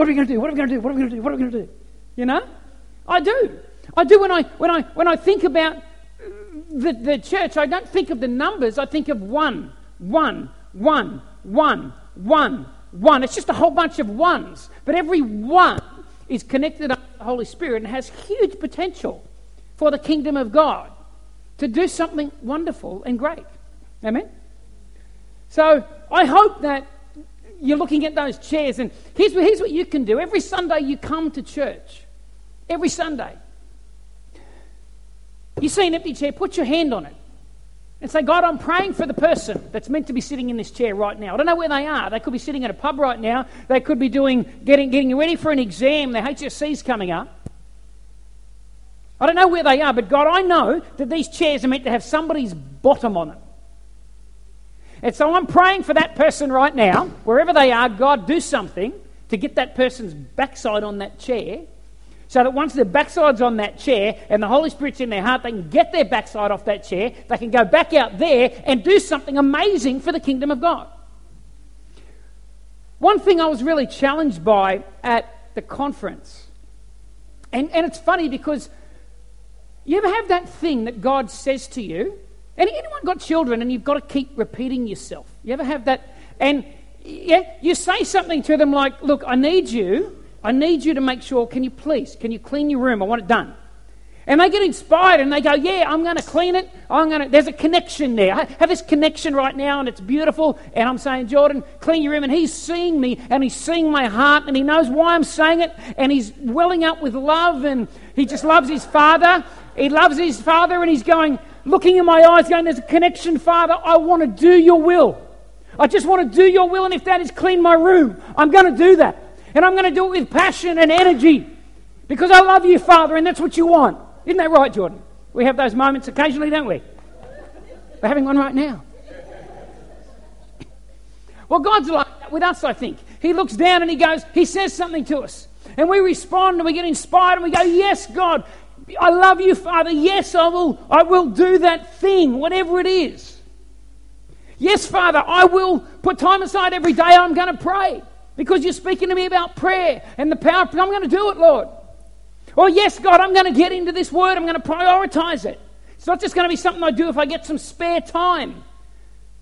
What are we going to do? What are we going to do? What are we going to do? What are we going to do? You know? I do. I do when I, when I, when I think about uh, the, the church, I don't think of the numbers, I think of one, one, one, one, one, one. It's just a whole bunch of ones. But every one is connected up to the Holy Spirit and has huge potential for the kingdom of God to do something wonderful and great. Amen? So I hope that you're looking at those chairs, and here's, here's what you can do. Every Sunday you come to church, every Sunday. You see an empty chair, put your hand on it and say, God, I'm praying for the person that's meant to be sitting in this chair right now. I don't know where they are. They could be sitting at a pub right now. They could be doing, getting, getting ready for an exam. Their HSC's coming up. I don't know where they are, but God, I know that these chairs are meant to have somebody's bottom on them. And so I'm praying for that person right now, wherever they are, God, do something to get that person's backside on that chair so that once their backside's on that chair and the Holy Spirit's in their heart, they can get their backside off that chair, they can go back out there and do something amazing for the kingdom of God. One thing I was really challenged by at the conference, and, and it's funny because you ever have that thing that God says to you? Anyone got children and you've got to keep repeating yourself? You ever have that? And yeah, you say something to them like, Look, I need you. I need you to make sure, can you please, can you clean your room? I want it done. And they get inspired and they go, Yeah, I'm going to clean it. I'm going to, there's a connection there. I have this connection right now and it's beautiful. And I'm saying, Jordan, clean your room. And he's seeing me and he's seeing my heart and he knows why I'm saying it. And he's welling up with love and he just loves his father. He loves his father and he's going, looking in my eyes, going, There's a connection, Father. I want to do your will. I just want to do your will. And if that is clean my room, I'm going to do that. And I'm going to do it with passion and energy because I love you, Father, and that's what you want. Isn't that right, Jordan? We have those moments occasionally, don't we? We're having one right now. Well, God's like that with us, I think. He looks down and He goes, He says something to us. And we respond and we get inspired and we go, Yes, God, I love you, Father. Yes, I will, I will do that thing, whatever it is. Yes, Father, I will put time aside every day. I'm going to pray because you're speaking to me about prayer and the power. I'm going to do it, Lord. Oh, yes, God, I'm going to get into this word. I'm going to prioritize it. It's not just going to be something I do if I get some spare time.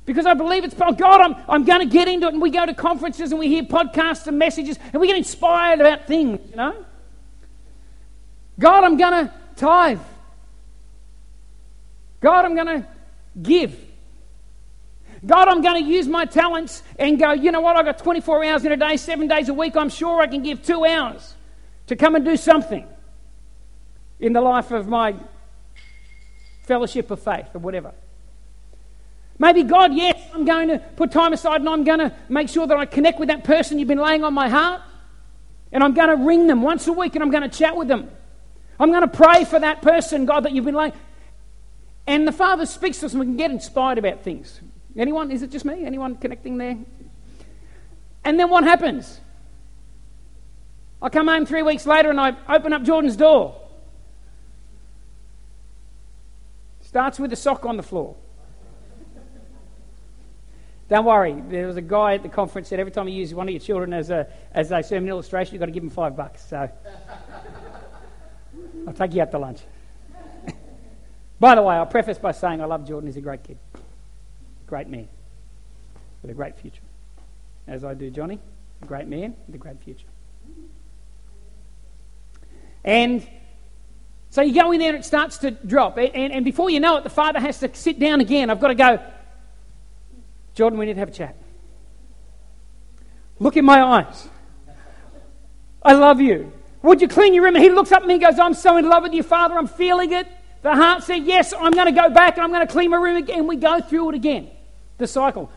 Because I believe it's, oh God, I'm, I'm going to get into it. And we go to conferences and we hear podcasts and messages and we get inspired about things, you know? God, I'm going to tithe. God, I'm going to give. God, I'm going to use my talents and go, you know what, I've got 24 hours in a day, seven days a week. I'm sure I can give two hours to come and do something in the life of my fellowship of faith or whatever. Maybe God, yes, I'm going to put time aside and I'm going to make sure that I connect with that person you've been laying on my heart. And I'm going to ring them once a week and I'm going to chat with them. I'm going to pray for that person, God, that you've been like. And the Father speaks to us and we can get inspired about things. Anyone? Is it just me? Anyone connecting there? And then what happens? I come home three weeks later and I open up Jordan's door. Starts with a sock on the floor. Don't worry, there was a guy at the conference that every time you use one of your children as a, as a sermon illustration, you've got to give them five bucks. So I'll take you out to lunch. by the way, I'll preface by saying I love Jordan. He's a great kid great man with a great future. As I do Johnny, a great man with a great future. And so you go in there and it starts to drop. And, and before you know it, the father has to sit down again. I've got to go, Jordan, we need to have a chat. Look in my eyes. I love you. Would you clean your room? And he looks up at me and goes, I'm so in love with you, Father. I'm feeling it. The heart said, Yes, I'm going to go back and I'm going to clean my room again. We go through it again the cycle.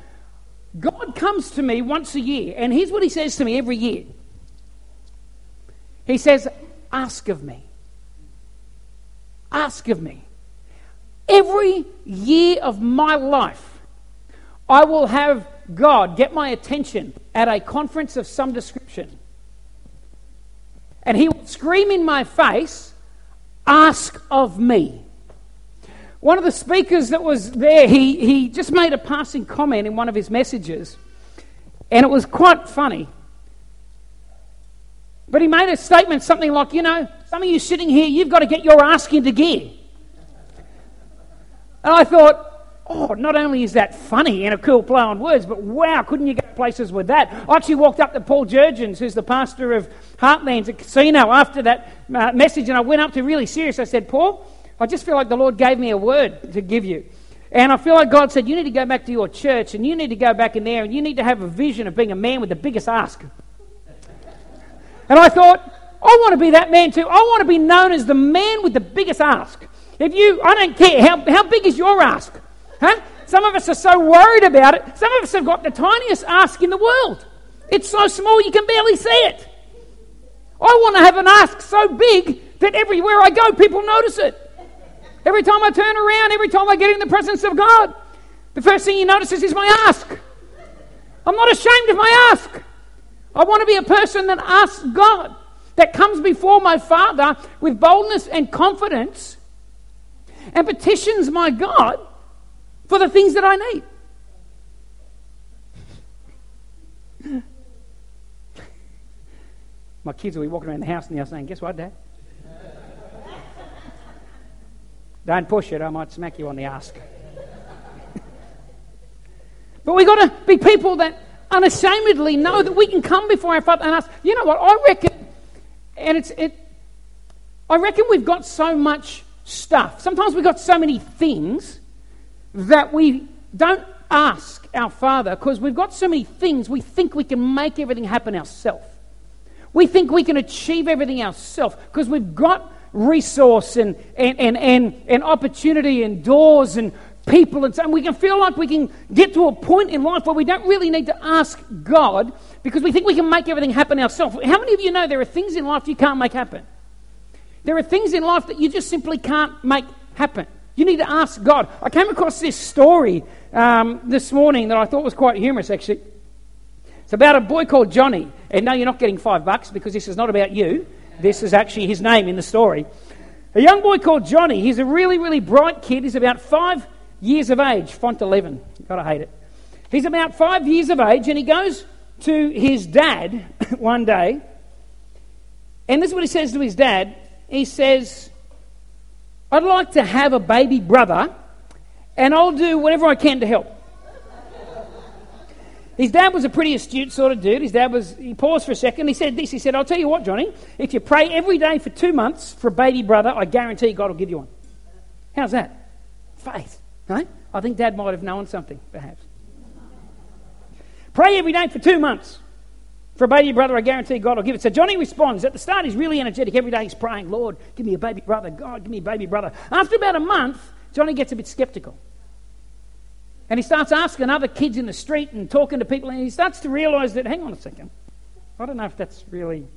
God comes to me once a year, and here's what he says to me every year He says, Ask of me. Ask of me. Every year of my life, I will have God get my attention at a conference of some description. And he will scream in my face, Ask of me. One of the speakers that was there, he, he just made a passing comment in one of his messages, and it was quite funny. But he made a statement, something like, you know, some of you sitting here, you've got to get your ask into gear. And I thought, oh, not only is that funny and a cool play on words, but wow, couldn't you go places with that? I actually walked up to Paul Jurgens, who's the pastor of Heartlands at Casino, after that uh, message, and I went up to really serious. I said, Paul, I just feel like the Lord gave me a word to give you. And I feel like God said, You need to go back to your church and you need to go back in there and you need to have a vision of being a man with the biggest ask. And I thought, I want to be that man too. I want to be known as the man with the biggest ask. If you, I don't care, how, how big is your ask? Huh? Some of us are so worried about it. Some of us have got the tiniest ask in the world. It's so small you can barely see it. I want to have an ask so big that everywhere I go, people notice it. Every time I turn around, every time I get in the presence of God, the first thing He notices is my ask. I'm not ashamed of my ask. I want to be a person that asks God, that comes before my Father with boldness and confidence and petitions my God for the things that I need. My kids will be walking around the house now saying, Guess what, Dad? Don't push it, I might smack you on the ask. but we've got to be people that unashamedly know that we can come before our Father and ask, you know what, I reckon, and it's, it, I reckon we've got so much stuff. Sometimes we've got so many things that we don't ask our Father because we've got so many things we think we can make everything happen ourselves. We think we can achieve everything ourselves because we've got resource and, and, and, and, and opportunity and doors and people and so and we can feel like we can get to a point in life where we don't really need to ask God because we think we can make everything happen ourselves. How many of you know there are things in life you can't make happen? There are things in life that you just simply can't make happen. You need to ask God. I came across this story um, this morning that I thought was quite humorous, actually. It's about a boy called Johnny. And no, you're not getting five bucks because this is not about you. This is actually his name in the story. A young boy called Johnny. He's a really, really bright kid. He's about five years of age. Font 11. Gotta hate it. He's about five years of age and he goes to his dad one day. And this is what he says to his dad he says, I'd like to have a baby brother, and I'll do whatever I can to help. His dad was a pretty astute sort of dude. His dad was, he paused for a second. He said this. He said, I'll tell you what, Johnny, if you pray every day for two months for a baby brother, I guarantee God will give you one. How's that? Faith. Right? I think dad might have known something, perhaps. Pray every day for two months. For a baby brother, I guarantee God will give it. So Johnny responds. At the start, he's really energetic. Every day he's praying, Lord, give me a baby brother. God, give me a baby brother. After about a month, Johnny gets a bit skeptical. And he starts asking other kids in the street and talking to people, and he starts to realize that, hang on a second, I don't know if that's really,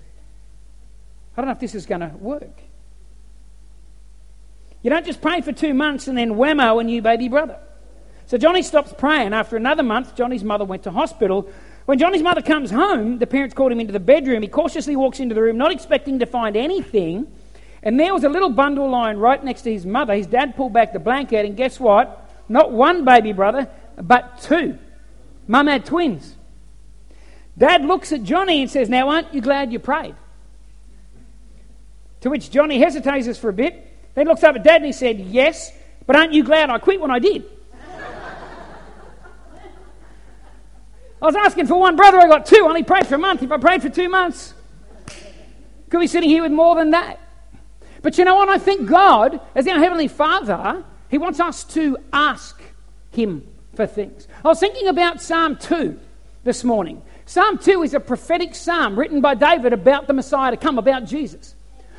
I don't know if this is going to work. You don't just pray for two months and then whammo a new baby brother. So Johnny stops praying. After another month, Johnny's mother went to hospital when Johnny's mother comes home, the parents called him into the bedroom. He cautiously walks into the room, not expecting to find anything. And there was a little bundle lying right next to his mother. His dad pulled back the blanket, and guess what? Not one baby brother, but two. Mum had twins. Dad looks at Johnny and says, Now, aren't you glad you prayed? To which Johnny hesitates for a bit, then looks up at Dad and he said, Yes, but aren't you glad I quit when I did? I was asking for one brother, I got two. I only prayed for a month. If I prayed for two months, could be sitting here with more than that. But you know what? I think God, as our Heavenly Father, He wants us to ask Him for things. I was thinking about Psalm 2 this morning. Psalm 2 is a prophetic psalm written by David about the Messiah to come, about Jesus.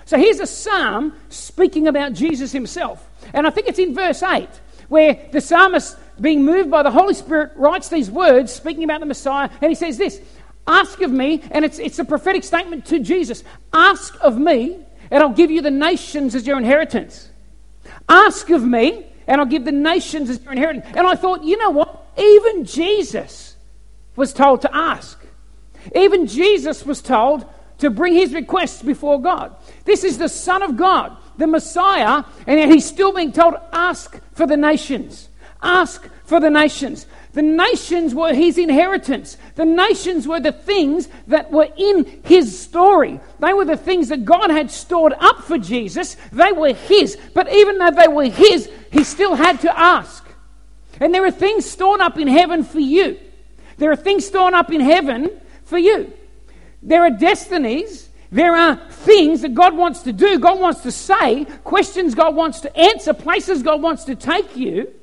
So here's a psalm speaking about Jesus himself. And I think it's in verse 8 where the psalmist being moved by the Holy Spirit, writes these words speaking about the Messiah, and he says this Ask of me, and it's, it's a prophetic statement to Jesus ask of me, and I'll give you the nations as your inheritance. Ask of me, and I'll give the nations as your inheritance. And I thought, you know what? Even Jesus was told to ask. Even Jesus was told to bring his requests before God. This is the Son of God, the Messiah, and yet he's still being told, ask for the nations. Ask for the nations. The nations were his inheritance. The nations were the things that were in his story. They were the things that God had stored up for Jesus. They were his. But even though they were his, he still had to ask. And there are things stored up in heaven for you. There are things stored up in heaven for you. There are destinies. There are things that God wants to do, God wants to say, questions God wants to answer, places God wants to take you.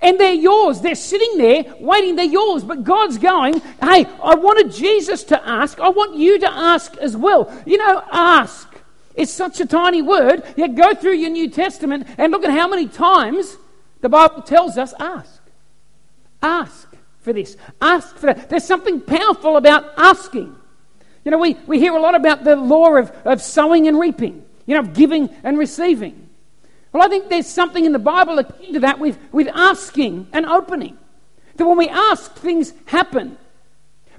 And they're yours. They're sitting there waiting. They're yours. But God's going, hey, I wanted Jesus to ask. I want you to ask as well. You know, ask. It's such a tiny word. Yet go through your New Testament and look at how many times the Bible tells us ask. Ask for this. Ask for that. There's something powerful about asking. You know, we, we hear a lot about the law of, of sowing and reaping, you know, of giving and receiving. Well, I think there's something in the Bible akin to that with, with asking and opening. That when we ask, things happen.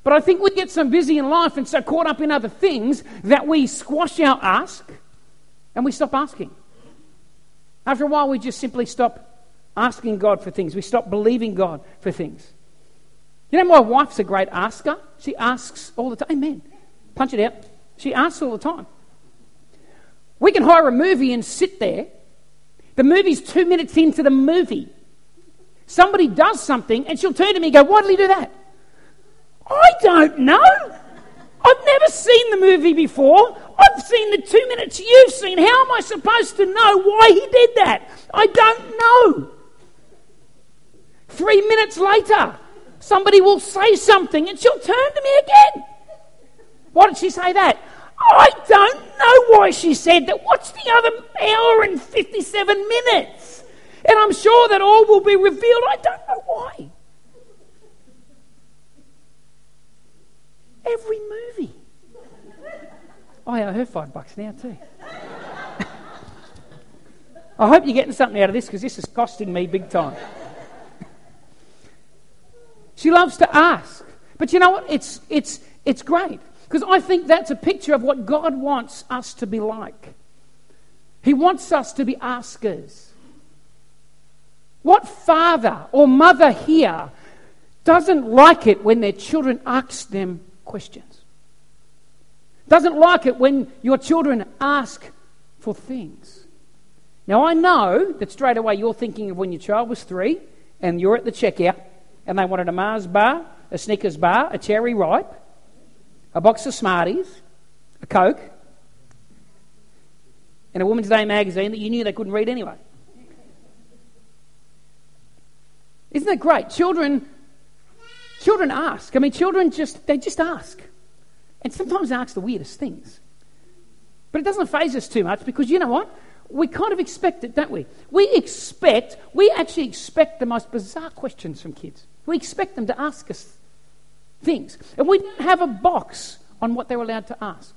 But I think we get so busy in life and so caught up in other things that we squash our ask and we stop asking. After a while, we just simply stop asking God for things. We stop believing God for things. You know, my wife's a great asker. She asks all the time. Amen. Punch it out. She asks all the time. We can hire a movie and sit there the movie's two minutes into the movie. Somebody does something, and she'll turn to me and go, Why did he do that? I don't know. I've never seen the movie before. I've seen the two minutes you've seen. How am I supposed to know why he did that? I don't know. Three minutes later, somebody will say something and she'll turn to me again. Why did she say that? I don't know why she said that. What's the other hour and 57 minutes? And I'm sure that all will be revealed. I don't know why. Every movie. Oh, I owe her five bucks now, too. I hope you're getting something out of this because this is costing me big time. she loves to ask. But you know what? It's, it's, it's great. Because I think that's a picture of what God wants us to be like. He wants us to be askers. What father or mother here doesn't like it when their children ask them questions? Doesn't like it when your children ask for things? Now, I know that straight away you're thinking of when your child was three and you're at the checkout and they wanted a Mars bar, a Snickers bar, a cherry ripe a box of Smarties, a Coke, and a Woman's Day magazine that you knew they couldn't read anyway. Isn't that great? Children, children ask. I mean, children just they just ask, and sometimes ask the weirdest things. But it doesn't faze us too much because you know what? We kind of expect it, don't we? We expect, we actually expect the most bizarre questions from kids. We expect them to ask us things. And we don't have a box on what they're allowed to ask.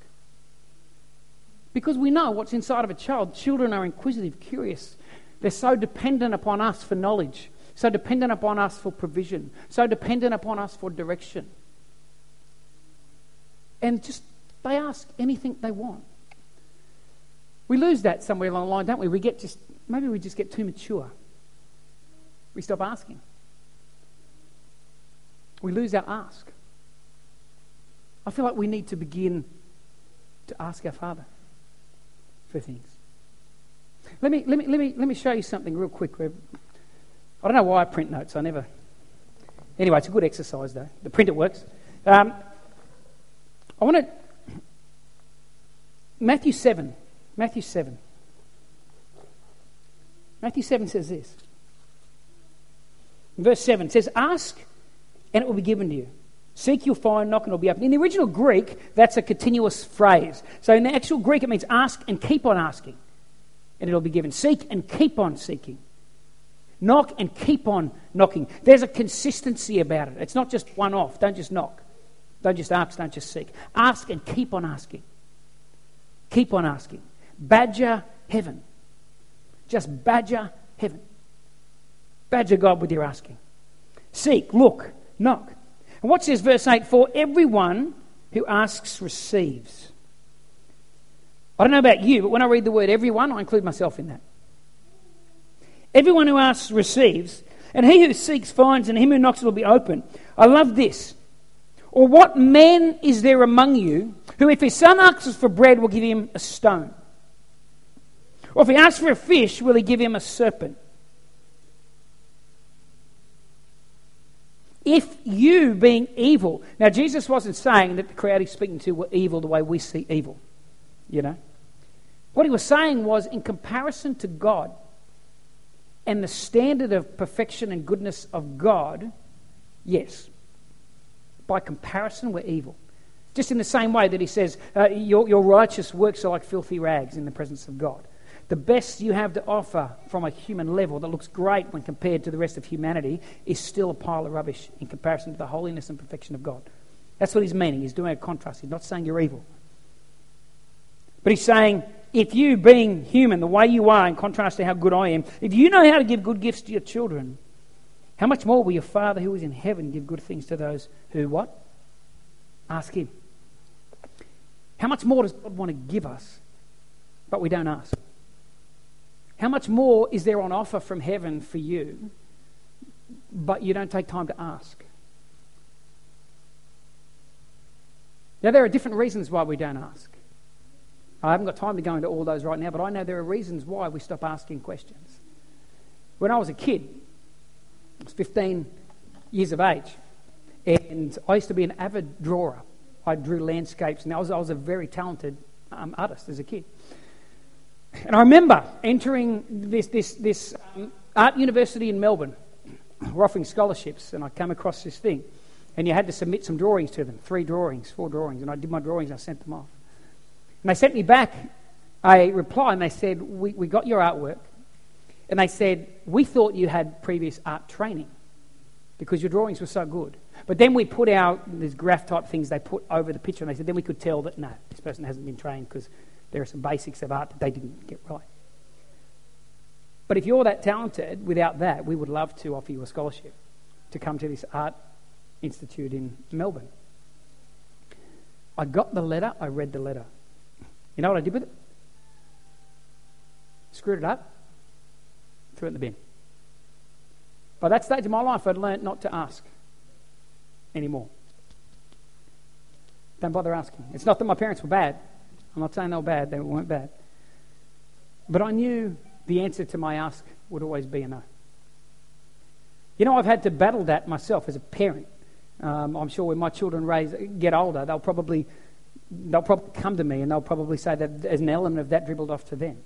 Because we know what's inside of a child. Children are inquisitive, curious. They're so dependent upon us for knowledge, so dependent upon us for provision, so dependent upon us for direction. And just, they ask anything they want. We lose that somewhere along the line, don't we? We get just, maybe we just get too mature. We stop asking. We lose our ask. I feel like we need to begin to ask our Father for things. Let me, let me, let me, let me show you something real quick. I don't know why I print notes. I never. Anyway, it's a good exercise, though. The printer works. Um, I want to. Matthew 7. Matthew 7. Matthew 7 says this. verse 7 says, Ask and it will be given to you. Seek, you'll find, knock, and it'll be open. In the original Greek, that's a continuous phrase. So in the actual Greek, it means ask and keep on asking, and it'll be given. Seek and keep on seeking. Knock and keep on knocking. There's a consistency about it. It's not just one off. Don't just knock. Don't just ask, don't just seek. Ask and keep on asking. Keep on asking. Badger heaven. Just badger heaven. Badger God with your asking. Seek, look, knock. And what says verse 8? For everyone who asks receives. I don't know about you, but when I read the word everyone, I include myself in that. Everyone who asks receives. And he who seeks finds, and him who knocks will be open. I love this. Or what man is there among you who, if his son asks for bread, will give him a stone? Or if he asks for a fish, will he give him a serpent? If you, being evil, now Jesus wasn't saying that the crowd he's speaking to were evil the way we see evil, you know. What he was saying was, in comparison to God and the standard of perfection and goodness of God, yes, by comparison, we're evil. Just in the same way that he says, uh, your, your righteous works are like filthy rags in the presence of God the best you have to offer from a human level that looks great when compared to the rest of humanity is still a pile of rubbish in comparison to the holiness and perfection of God. That's what he's meaning. He's doing a contrast. He's not saying you're evil. But he's saying, if you, being human, the way you are, in contrast to how good I am, if you know how to give good gifts to your children, how much more will your Father who is in heaven give good things to those who what? Ask him. How much more does God want to give us, but we don't ask? How much more is there on offer from heaven for you, but you don't take time to ask? Now, there are different reasons why we don't ask. I haven't got time to go into all those right now, but I know there are reasons why we stop asking questions. When I was a kid, I was 15 years of age, and I used to be an avid drawer. I drew landscapes, and I was, I was a very talented um, artist as a kid. And I remember entering this, this, this um, art university in Melbourne, we're offering scholarships, and I came across this thing. And you had to submit some drawings to them three drawings, four drawings. And I did my drawings and I sent them off. And they sent me back a reply and they said, We, we got your artwork. And they said, We thought you had previous art training because your drawings were so good. But then we put out these graph type things they put over the picture, and they said, Then we could tell that no, this person hasn't been trained because there are some basics of art that they didn't get right. But if you're that talented, without that, we would love to offer you a scholarship to come to this art institute in Melbourne. I got the letter, I read the letter. You know what I did with it? Screwed it up, threw it in the bin. By that stage of my life, I'd learned not to ask anymore. Don't bother asking. It's not that my parents were bad. I'm not saying they were bad, they weren't bad. But I knew the answer to my ask would always be a no. You know, I've had to battle that myself as a parent. Um, I'm sure when my children raise, get older, they'll probably, they'll probably come to me and they'll probably say that there's an element of that dribbled off to them.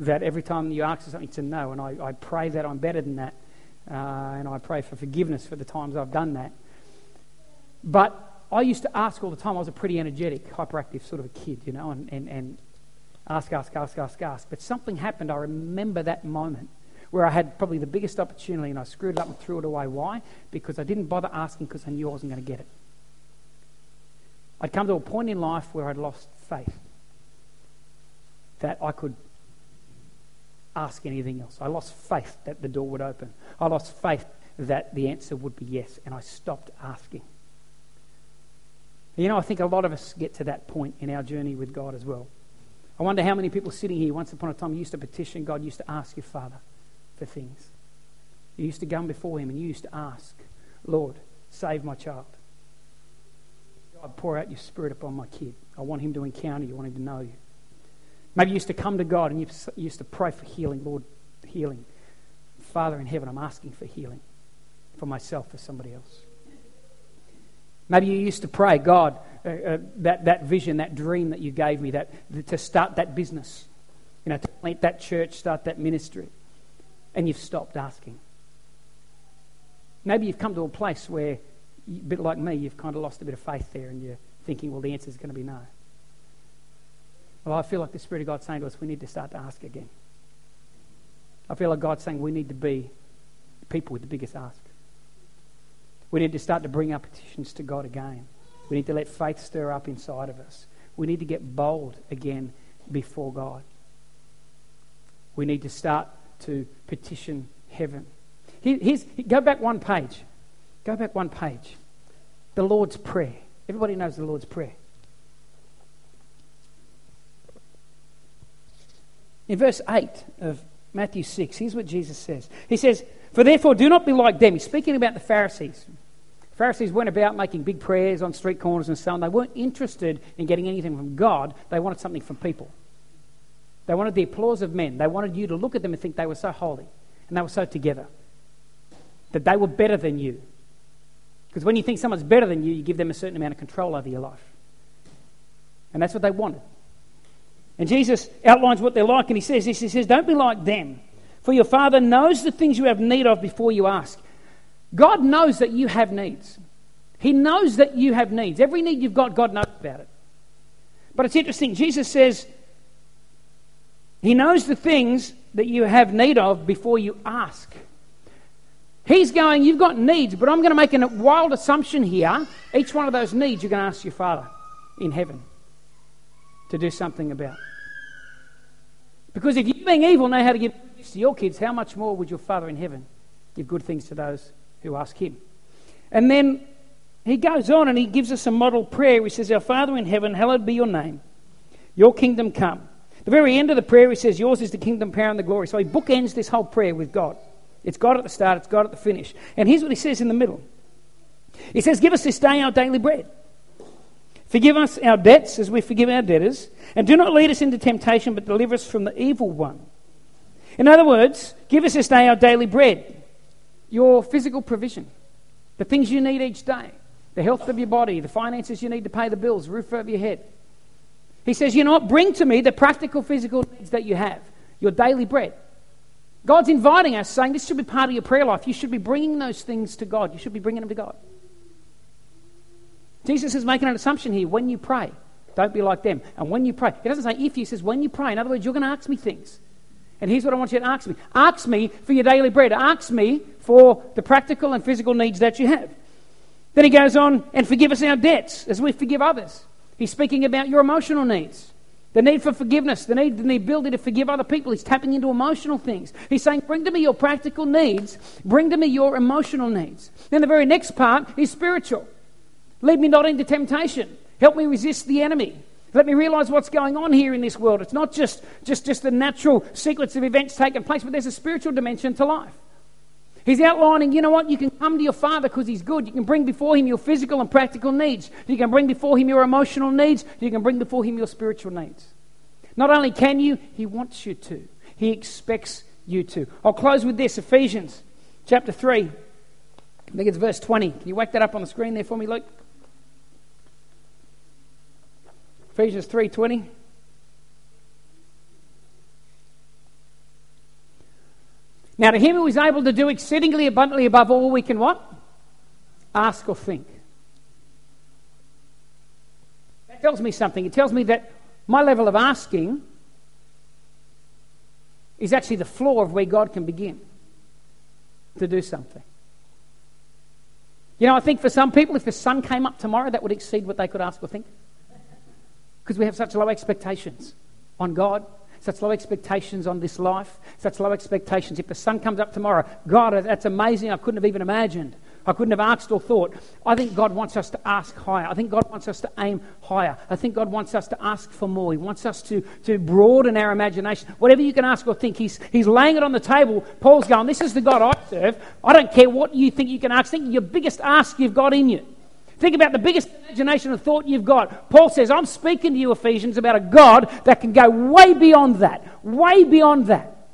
That every time you ask for something, it's a no. And I, I pray that I'm better than that. Uh, and I pray for forgiveness for the times I've done that. But I used to ask all the time. I was a pretty energetic, hyperactive sort of a kid, you know, and, and, and ask, ask, ask, ask, ask. But something happened. I remember that moment where I had probably the biggest opportunity and I screwed it up and threw it away. Why? Because I didn't bother asking because I knew I wasn't going to get it. I'd come to a point in life where I'd lost faith that I could ask anything else. I lost faith that the door would open. I lost faith that the answer would be yes, and I stopped asking. You know, I think a lot of us get to that point in our journey with God as well. I wonder how many people sitting here once upon a time used to petition God, used to ask your Father for things. You used to come before Him and you used to ask, Lord, save my child. God, pour out your Spirit upon my kid. I want him to encounter you, I want him to know you. Maybe you used to come to God and you used to pray for healing, Lord, healing. Father in heaven, I'm asking for healing for myself, for somebody else. Maybe you used to pray, God, uh, uh, that, that vision, that dream that you gave me, that, to start that business, you know, to plant that church, start that ministry, and you've stopped asking. Maybe you've come to a place where, a bit like me, you've kind of lost a bit of faith there and you're thinking, well, the answer is going to be no. Well, I feel like the Spirit of God saying to us, we need to start to ask again. I feel like God's saying we need to be people with the biggest ask. We need to start to bring our petitions to God again. We need to let faith stir up inside of us. We need to get bold again before God. We need to start to petition heaven. here's, go back one page. Go back one page. The Lord's Prayer. Everybody knows the Lord's Prayer. In verse 8 of Matthew 6, here's what Jesus says He says, For therefore, do not be like them. He's speaking about the Pharisees. Pharisees went about making big prayers on street corners and so on. They weren't interested in getting anything from God, they wanted something from people. They wanted the applause of men. They wanted you to look at them and think they were so holy and they were so together, that they were better than you. Because when you think someone's better than you, you give them a certain amount of control over your life. And that's what they wanted. And Jesus outlines what they're like, and he says this He says, Don't be like them, for your Father knows the things you have need of before you ask. God knows that you have needs. He knows that you have needs. Every need you've got, God knows about it. But it's interesting. Jesus says, He knows the things that you have need of before you ask. He's going, You've got needs, but I'm going to make a wild assumption here. Each one of those needs you're going to ask your Father in heaven to do something about. Because if you, being evil, know how to give gifts to your kids, how much more would your Father in heaven give good things to those who ask Him? And then he goes on and he gives us a model prayer. He says, Our Father in heaven, hallowed be your name. Your kingdom come. The very end of the prayer, he says, Yours is the kingdom, power, and the glory. So he bookends this whole prayer with God. It's God at the start, it's God at the finish. And here's what he says in the middle He says, Give us this day our daily bread. Forgive us our debts as we forgive our debtors. And do not lead us into temptation, but deliver us from the evil one. In other words, give us this day our daily bread, your physical provision, the things you need each day, the health of your body, the finances you need to pay the bills, roof over your head. He says, You know what? Bring to me the practical physical needs that you have, your daily bread. God's inviting us, saying this should be part of your prayer life. You should be bringing those things to God. You should be bringing them to God. Jesus is making an assumption here. When you pray, don't be like them. And when you pray, he doesn't say if, he says when you pray. In other words, you're going to ask me things. And here's what I want you to ask me Ask me for your daily bread. Ask me for the practical and physical needs that you have. Then he goes on, and forgive us our debts as we forgive others. He's speaking about your emotional needs. The need for forgiveness, the need, the ability to forgive other people. He's tapping into emotional things. He's saying, Bring to me your practical needs, bring to me your emotional needs. Then the very next part is spiritual. Lead me not into temptation. Help me resist the enemy. Let me realize what's going on here in this world. It's not just, just, just the natural sequence of events taking place, but there's a spiritual dimension to life. He's outlining, you know what, you can come to your Father because He's good. You can bring before Him your physical and practical needs. You can bring before Him your emotional needs. You can bring before Him your spiritual needs. Not only can you, He wants you to. He expects you to. I'll close with this Ephesians chapter 3. I think it's verse 20. Can you whack that up on the screen there for me, Luke? Ephesians 3:20. Now to him who is able to do exceedingly abundantly above all we can what? Ask or think. That tells me something. It tells me that my level of asking is actually the floor of where God can begin to do something. You know, I think for some people, if the sun came up tomorrow, that would exceed what they could ask or think. Because we have such low expectations on God, such low expectations on this life, such low expectations. If the sun comes up tomorrow, God, that's amazing. I couldn't have even imagined. I couldn't have asked or thought. I think God wants us to ask higher. I think God wants us to aim higher. I think God wants us to ask for more. He wants us to, to broaden our imagination. Whatever you can ask or think, he's, he's laying it on the table. Paul's going, This is the God I serve. I don't care what you think you can ask. Think your biggest ask you've got in you. Think about the biggest imagination of thought you've got. Paul says, I'm speaking to you, Ephesians, about a God that can go way beyond that. Way beyond that.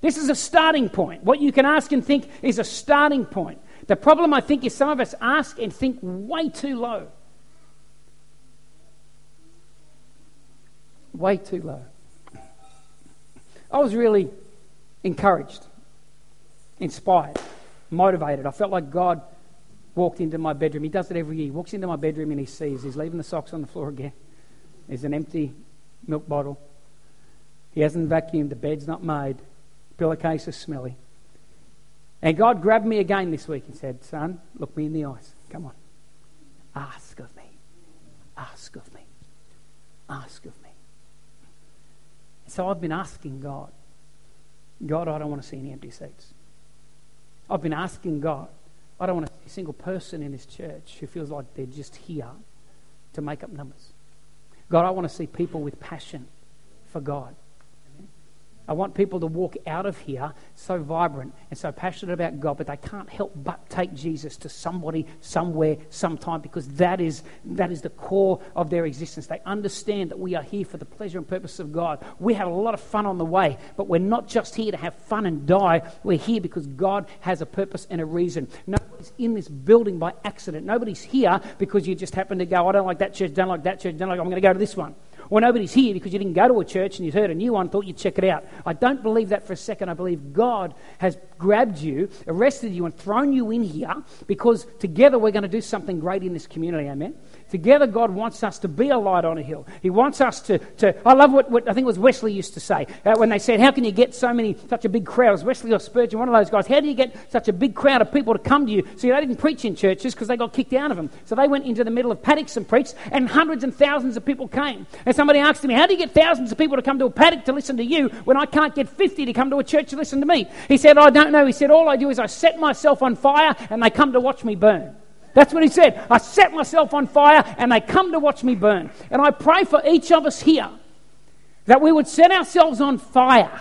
This is a starting point. What you can ask and think is a starting point. The problem, I think, is some of us ask and think way too low. Way too low. I was really encouraged, inspired, motivated. I felt like God walked into my bedroom. He does it every year. He walks into my bedroom and he sees he's leaving the socks on the floor again. There's an empty milk bottle. He hasn't vacuumed. The bed's not made. Pillowcase is smelly. And God grabbed me again this week and said, Son, look me in the eyes. Come on. Ask of me. Ask of me. Ask of me. So I've been asking God, God, I don't want to see any empty seats. I've been asking God, I don't want a single person in this church who feels like they're just here to make up numbers. God, I want to see people with passion for God. I want people to walk out of here so vibrant and so passionate about God, but they can't help but take Jesus to somebody, somewhere, sometime, because that is, that is the core of their existence. They understand that we are here for the pleasure and purpose of God. We have a lot of fun on the way, but we're not just here to have fun and die. We're here because God has a purpose and a reason. Nobody's in this building by accident. Nobody's here because you just happen to go, I don't like that church, don't like that church, don't like, I'm going to go to this one. Or nobody's here because you didn't go to a church and you'd heard a new one, thought you'd check it out. I don't believe that for a second. I believe God has grabbed you, arrested you, and thrown you in here because together we're going to do something great in this community. Amen. Together, God wants us to be a light on a hill. He wants us to. to I love what, what I think it was Wesley used to say uh, when they said, How can you get so many, such a big crowd? It Wesley or Spurgeon, one of those guys. How do you get such a big crowd of people to come to you? See, they didn't preach in churches because they got kicked out of them. So they went into the middle of paddocks and preached, and hundreds and thousands of people came. And somebody asked me, How do you get thousands of people to come to a paddock to listen to you when I can't get 50 to come to a church to listen to me? He said, I don't know. He said, All I do is I set myself on fire and they come to watch me burn. That's what he said. I set myself on fire and they come to watch me burn. And I pray for each of us here that we would set ourselves on fire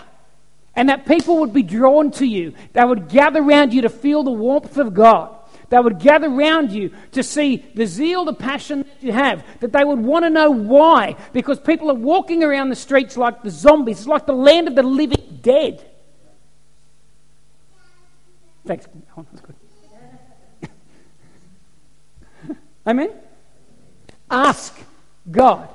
and that people would be drawn to you. They would gather around you to feel the warmth of God. They would gather around you to see the zeal, the passion that you have, that they would want to know why. Because people are walking around the streets like the zombies. It's like the land of the living dead. Thanks. Oh, that's good. Amen? Ask God.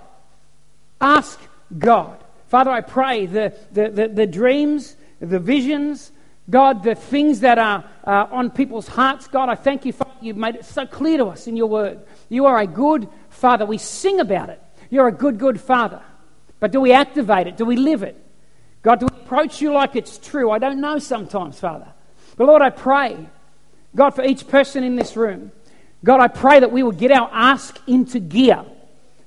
Ask God. Father, I pray the, the, the, the dreams, the visions, God, the things that are uh, on people's hearts, God, I thank you, Father, you've made it so clear to us in your word. You are a good Father. We sing about it. You're a good, good Father. But do we activate it? Do we live it? God, do we approach you like it's true? I don't know sometimes, Father. But Lord, I pray, God, for each person in this room, God, I pray that we would get our ask into gear.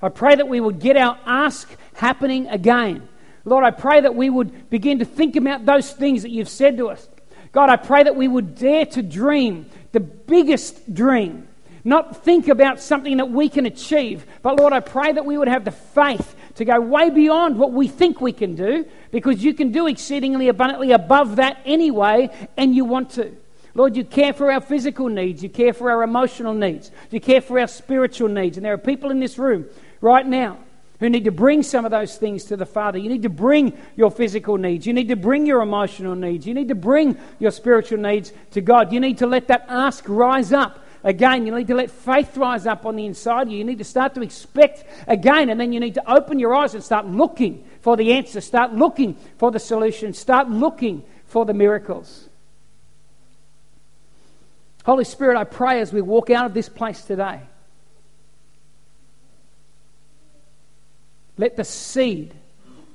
I pray that we would get our ask happening again. Lord, I pray that we would begin to think about those things that you've said to us. God, I pray that we would dare to dream the biggest dream, not think about something that we can achieve, but Lord, I pray that we would have the faith to go way beyond what we think we can do because you can do exceedingly abundantly above that anyway, and you want to. Lord, you care for our physical needs, you care for our emotional needs, you care for our spiritual needs. And there are people in this room right now who need to bring some of those things to the Father. You need to bring your physical needs, you need to bring your emotional needs, you need to bring your spiritual needs to God. You need to let that ask rise up. Again, you need to let faith rise up on the inside of you. You need to start to expect again, and then you need to open your eyes and start looking for the answer. Start looking for the solution. Start looking for the miracles. Holy Spirit, I pray as we walk out of this place today, let the seed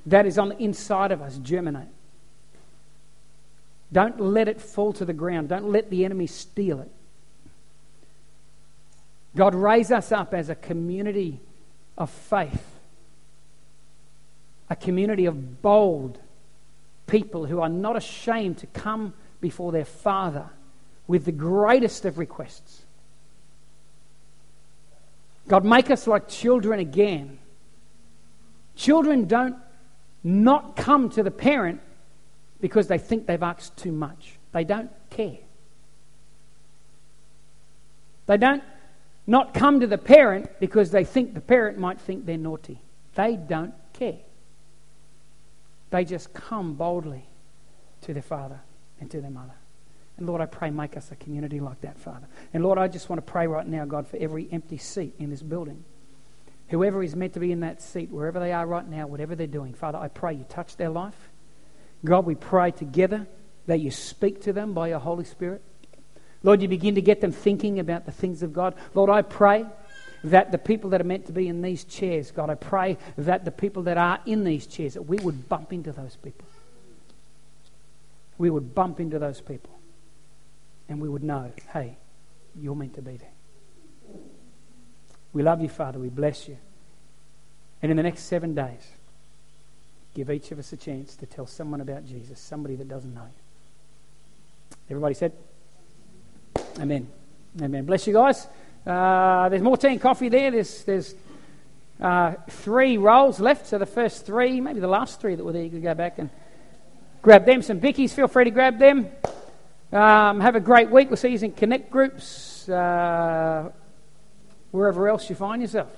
that is on the inside of us germinate. Don't let it fall to the ground. Don't let the enemy steal it. God, raise us up as a community of faith, a community of bold people who are not ashamed to come before their Father with the greatest of requests. God, make us like children again. Children don't not come to the parent because they think they've asked too much. They don't care. They don't not come to the parent because they think the parent might think they're naughty. They don't care. They just come boldly to their father and to their mother. And Lord, I pray, make us a community like that, Father. And Lord, I just want to pray right now, God, for every empty seat in this building. Whoever is meant to be in that seat, wherever they are right now, whatever they're doing, Father, I pray you touch their life. God, we pray together that you speak to them by your Holy Spirit. Lord, you begin to get them thinking about the things of God. Lord, I pray that the people that are meant to be in these chairs, God, I pray that the people that are in these chairs, that we would bump into those people. We would bump into those people and we would know, hey, you're meant to be there. We love you, Father. We bless you. And in the next seven days, give each of us a chance to tell someone about Jesus, somebody that doesn't know you. Everybody said, Amen. Amen. Bless you guys. Uh, there's more tea and coffee there. There's, there's uh, three rolls left. So the first three, maybe the last three that were there, you could go back and grab them. Some Bickies, feel free to grab them. Um, have a great week. We'll see you in Connect groups, uh, wherever else you find yourself.